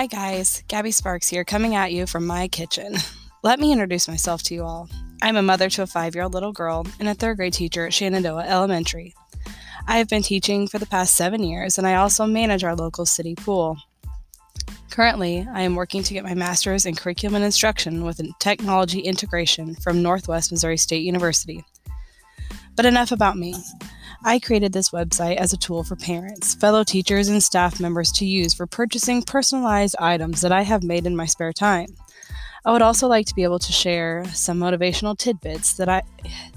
Hi, guys. Gabby Sparks here, coming at you from my kitchen. Let me introduce myself to you all. I'm a mother to a five year old little girl and a third grade teacher at Shenandoah Elementary. I have been teaching for the past seven years, and I also manage our local city pool. Currently, I am working to get my master's in curriculum and instruction with technology integration from Northwest Missouri State University. But enough about me. I created this website as a tool for parents, fellow teachers, and staff members to use for purchasing personalized items that I have made in my spare time. I would also like to be able to share some motivational tidbits that I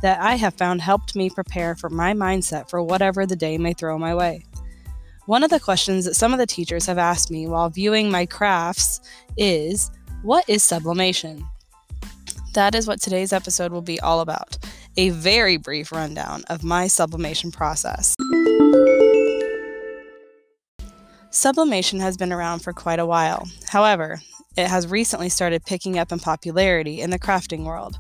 that I have found helped me prepare for my mindset for whatever the day may throw my way. One of the questions that some of the teachers have asked me while viewing my crafts is, what is sublimation? That is what today's episode will be all about a very brief rundown of my sublimation process. Sublimation has been around for quite a while. However, it has recently started picking up in popularity in the crafting world.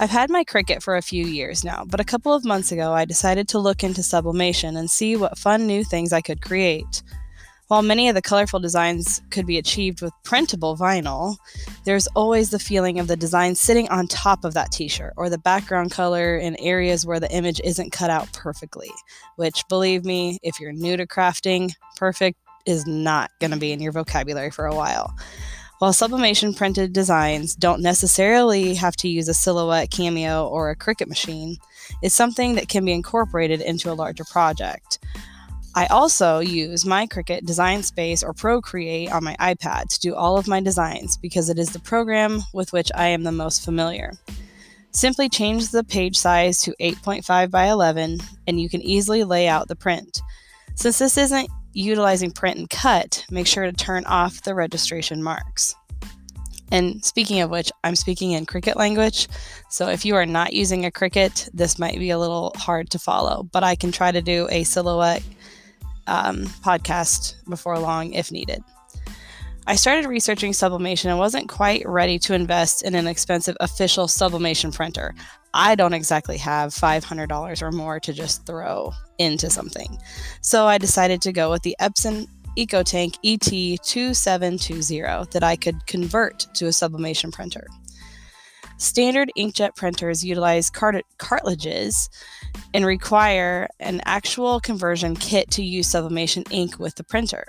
I've had my Cricut for a few years now, but a couple of months ago I decided to look into sublimation and see what fun new things I could create. While many of the colorful designs could be achieved with printable vinyl, there's always the feeling of the design sitting on top of that t shirt or the background color in areas where the image isn't cut out perfectly. Which, believe me, if you're new to crafting, perfect is not going to be in your vocabulary for a while. While sublimation printed designs don't necessarily have to use a silhouette cameo or a Cricut machine, it's something that can be incorporated into a larger project. I also use my Cricut Design Space or Procreate on my iPad to do all of my designs because it is the program with which I am the most familiar. Simply change the page size to 8.5 by 11 and you can easily lay out the print. Since this isn't utilizing print and cut, make sure to turn off the registration marks. And speaking of which, I'm speaking in Cricut language. So if you are not using a Cricut, this might be a little hard to follow, but I can try to do a silhouette um, podcast before long if needed. I started researching sublimation and wasn't quite ready to invest in an expensive official sublimation printer. I don't exactly have $500 or more to just throw into something. So I decided to go with the Epson EcoTank ET2720 that I could convert to a sublimation printer. Standard inkjet printers utilize cart- cartridges and require an actual conversion kit to use sublimation ink with the printer.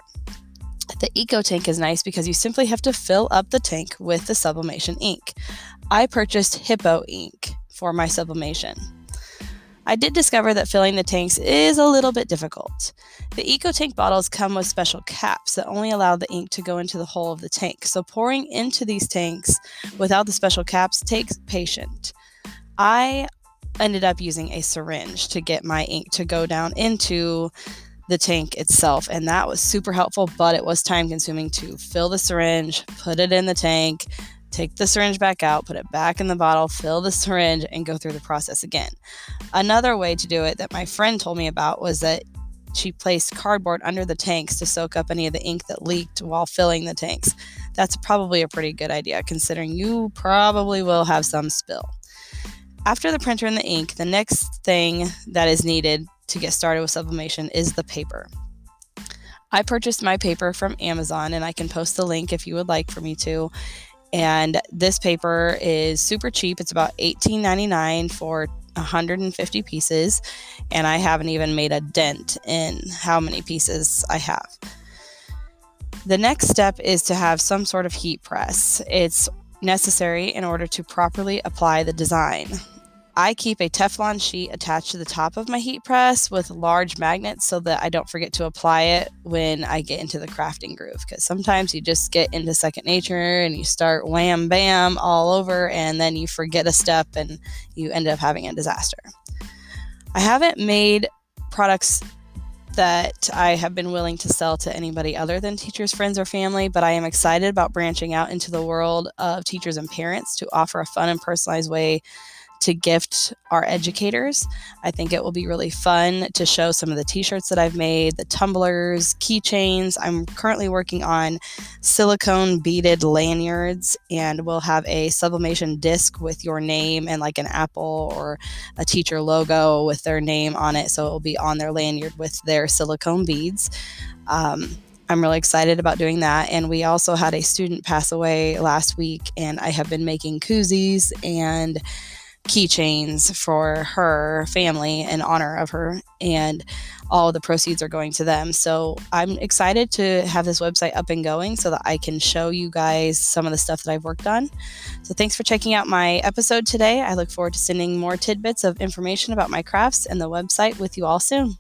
The Eco Tank is nice because you simply have to fill up the tank with the sublimation ink. I purchased Hiipoo ink for my sublimation. I did discover that filling the tanks is a little bit difficult. The EcoTank bottles come with special caps that only allow the ink to go into the hole of the tank, so pouring into these tanks without the special caps takes patience. I ended up using a syringe to get my ink to go down into the tank itself, and that was super helpful, but it was time consuming to fill the syringe, put it in the tank, take the syringe back out, put it back in the bottle, fill the syringe, and go through the process again. Another way to do it that my friend told me about was that she placed cardboard under the tanks to soak up any of the ink that leaked while filling the tanks. That's probably a pretty good idea considering you probably will have some spill. After the printer and the ink, the next thing that is needed to get started with sublimation is the paper. I purchased my paper from Amazon and I can post the link if you would like for me to. And this paper is super cheap. It's about $18.99 for 150 pieces. And I haven't even made a dent in how many pieces I have. The next step is to have some sort of heat press. It's necessary in order to properly apply the design. I keep a Teflon sheet attached to the top of my heat press with large magnets so that I don't forget to apply it when I get into the crafting groove. Because sometimes you just get into second nature and you start wham bam all over, and then you forget a step and you end up having a disaster. I haven't made products that I have been willing to sell to anybody other than teachers, friends, or family, but I am excited about branching out into the world of teachers and parents to offer a fun and personalized way to gift our educators. I think it will be really fun to show some of the t shirts that I've made, the tumblers, keychains. I'm currently working on silicone beaded lanyards, and we'll have a sublimation disc with your name and like an apple or a teacher logo with their name on it. So it will be on their lanyard with their silicone beads. Um, I'm really excited about doing that. And we also had a student pass away last week, and I have been making koozies and keychains for her family in honor of her, and all the proceeds are going to them. So I'm excited to have this website up and going so that I can show you guys some of the stuff that I've worked on. So thanks for checking out my episode today. I look forward to sending more tidbits of information about my crafts and the website with you all soon.